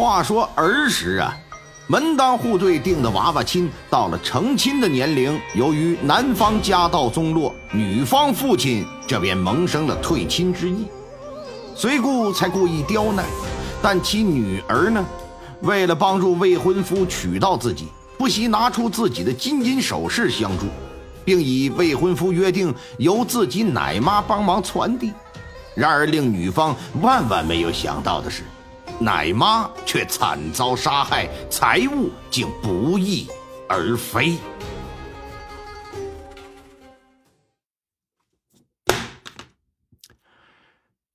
话说儿时啊，门当户对定的娃娃亲，到了成亲的年龄，由于男方家道中落，女方父亲这便萌生了退亲之意。随故才故意刁难，但其女儿呢，为了帮助未婚夫娶到自己，不惜拿出自己的金银首饰相助，并以未婚夫约定由自己奶妈帮忙传递。然而令女方万万没有想到的是。奶妈却惨遭杀害，财物竟不翼而飞。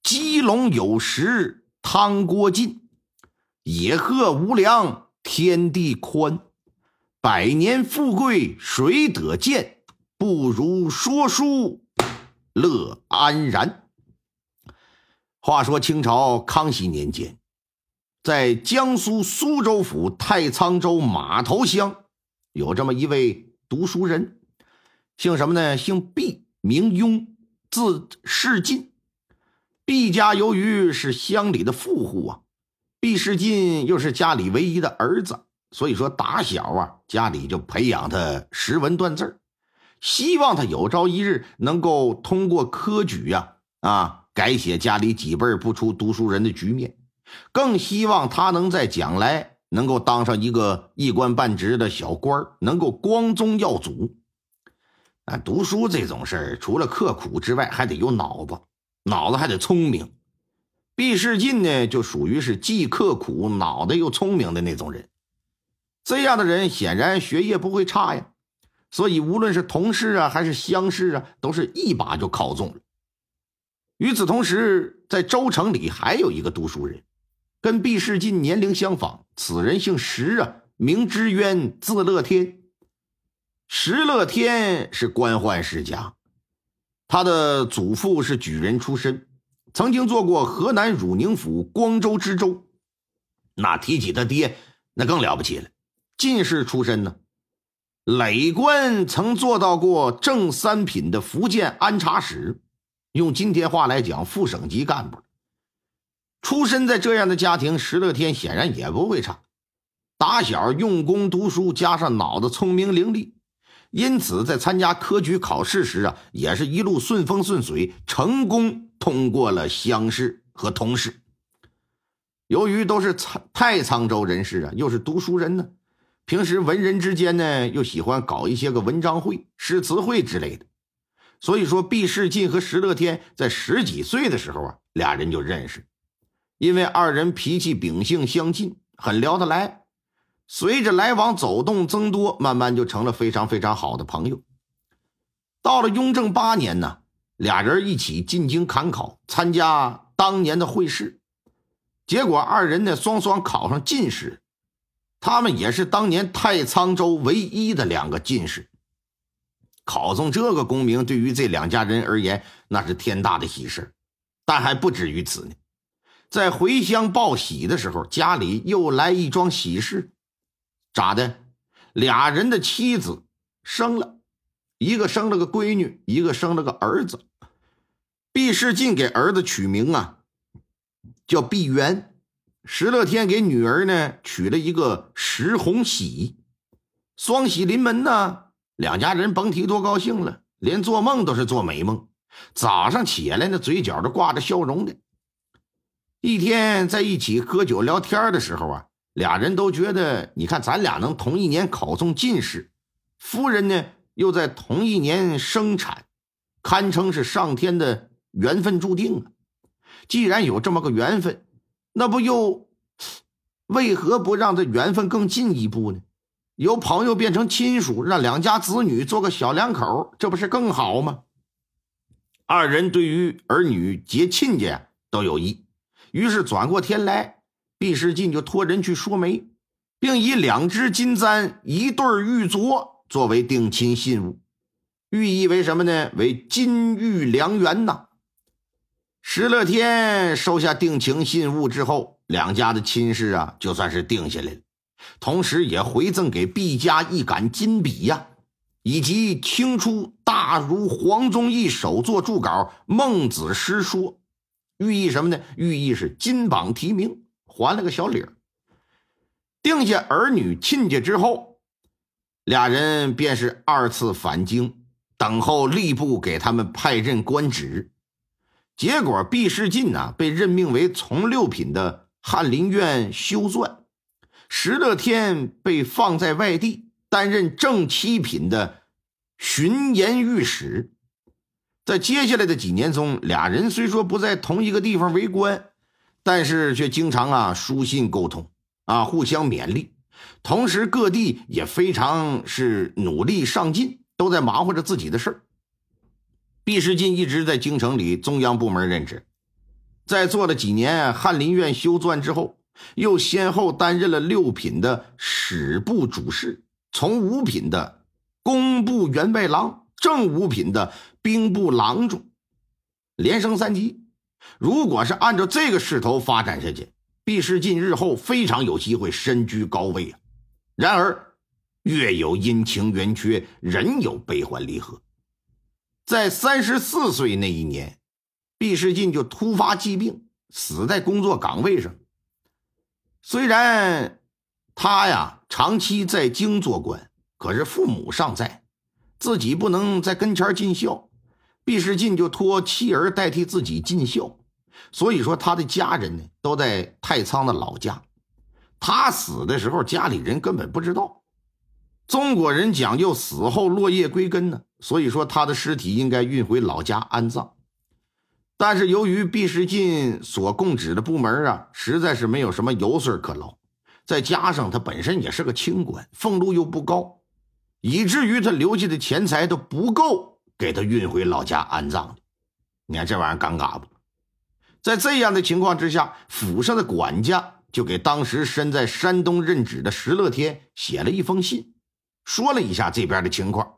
鸡笼有食汤锅尽，野鹤无粮天地宽。百年富贵谁得见？不如说书乐安然。话说清朝康熙年间。在江苏苏州府太仓州马头乡，有这么一位读书人，姓什么呢？姓毕，名庸，字世进。毕家由于是乡里的富户啊，毕世进又是家里唯一的儿子，所以说打小啊，家里就培养他识文断字希望他有朝一日能够通过科举呀，啊，改写家里几辈不出读书人的局面。更希望他能在将来能够当上一个一官半职的小官能够光宗耀祖。啊，读书这种事儿，除了刻苦之外，还得有脑子，脑子还得聪明。毕世进呢，就属于是既刻苦，脑袋又聪明的那种人。这样的人显然学业不会差呀，所以无论是同事啊，还是乡试啊，都是一把就考中了。与此同时，在州城里还有一个读书人。跟毕世进年龄相仿，此人姓石啊，名知渊，字乐天。石乐天是官宦世家，他的祖父是举人出身，曾经做过河南汝宁府光州知州。那提起他爹，那更了不起了，进士出身呢，累官曾做到过正三品的福建安察使，用今天话来讲，副省级干部。出身在这样的家庭，石乐天显然也不会差。打小用功读书，加上脑子聪明伶俐，因此在参加科举考试时啊，也是一路顺风顺水，成功通过了乡试和同试。由于都是太太仓州人士啊，又是读书人呢，平时文人之间呢，又喜欢搞一些个文章会、诗词会之类的，所以说毕世进和石乐天在十几岁的时候啊，俩人就认识。因为二人脾气秉性相近，很聊得来。随着来往走动增多，慢慢就成了非常非常好的朋友。到了雍正八年呢，俩人一起进京赶考，参加当年的会试。结果二人呢双双考上进士，他们也是当年太仓州唯一的两个进士。考中这个功名，对于这两家人而言，那是天大的喜事。但还不止于此呢。在回乡报喜的时候，家里又来一桩喜事，咋的？俩人的妻子生了，一个生了个闺女，一个生了个儿子。毕世进给儿子取名啊，叫毕元；石乐天给女儿呢取了一个石红喜。双喜临门呢，两家人甭提多高兴了，连做梦都是做美梦。早上起来呢，嘴角都挂着笑容的。一天在一起喝酒聊天的时候啊，俩人都觉得，你看咱俩能同一年考中进士，夫人呢又在同一年生产，堪称是上天的缘分注定啊。既然有这么个缘分，那不又为何不让这缘分更进一步呢？由朋友变成亲属，让两家子女做个小两口，这不是更好吗？二人对于儿女结亲家都有意。于是转过天来，毕世进就托人去说媒，并以两只金簪、一对玉镯作为定亲信物，寓意为什么呢？为金玉良缘呐。石乐天收下定情信物之后，两家的亲事啊，就算是定下来了，同时也回赠给毕家一杆金笔呀，以及清初大儒黄宗义首作注稿《孟子诗说》。寓意什么呢？寓意是金榜题名，还了个小礼儿。定下儿女亲家之后，俩人便是二次返京，等候吏部给他们派任官职。结果毕世进呢被任命为从六品的翰林院修撰，石乐天被放在外地担任正七品的巡盐御史。在接下来的几年中，俩人虽说不在同一个地方为官，但是却经常啊书信沟通啊，互相勉励。同时，各地也非常是努力上进，都在忙活着自己的事。毕世进一直在京城里中央部门任职，在做了几年翰林院修撰之后，又先后担任了六品的史部主事，从五品的工部员外郎。正五品的兵部郎中，连升三级。如果是按照这个势头发展下去，毕世进日后非常有机会身居高位啊。然而，月有阴晴圆缺，人有悲欢离合。在三十四岁那一年，毕世进就突发疾病，死在工作岗位上。虽然他呀长期在京做官，可是父母尚在。自己不能在跟前尽孝，毕世进就托妻儿代替自己尽孝。所以说，他的家人呢都在太仓的老家。他死的时候，家里人根本不知道。中国人讲究死后落叶归根呢，所以说他的尸体应该运回老家安葬。但是由于毕世进所供职的部门啊，实在是没有什么油水可捞，再加上他本身也是个清官，俸禄又不高。以至于他留下的钱财都不够给他运回老家安葬的，你看这玩意儿尴尬不？在这样的情况之下，府上的管家就给当时身在山东任职的石乐天写了一封信，说了一下这边的情况。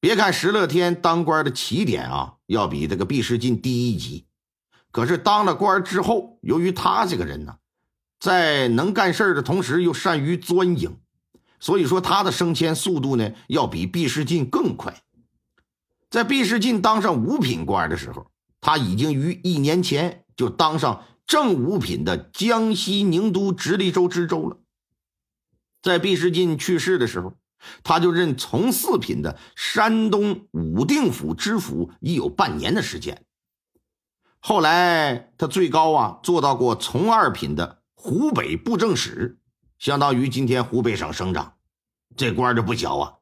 别看石乐天当官的起点啊，要比这个毕世进低一级，可是当了官之后，由于他这个人呢，在能干事的同时又善于钻营。所以说，他的升迁速度呢，要比毕世进更快。在毕世进当上五品官的时候，他已经于一年前就当上正五品的江西宁都直隶州知州了。在毕世进去世的时候，他就任从四品的山东武定府知府已有半年的时间。后来，他最高啊做到过从二品的湖北布政使。相当于今天湖北省省长，这官就不小啊。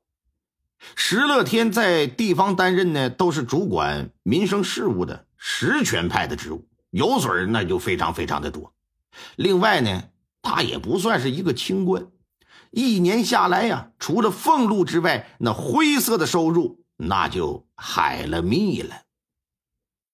石乐天在地方担任呢，都是主管民生事务的实权派的职务，油水那就非常非常的多。另外呢，他也不算是一个清官，一年下来呀，除了俸禄之外，那灰色的收入那就海了蜜了。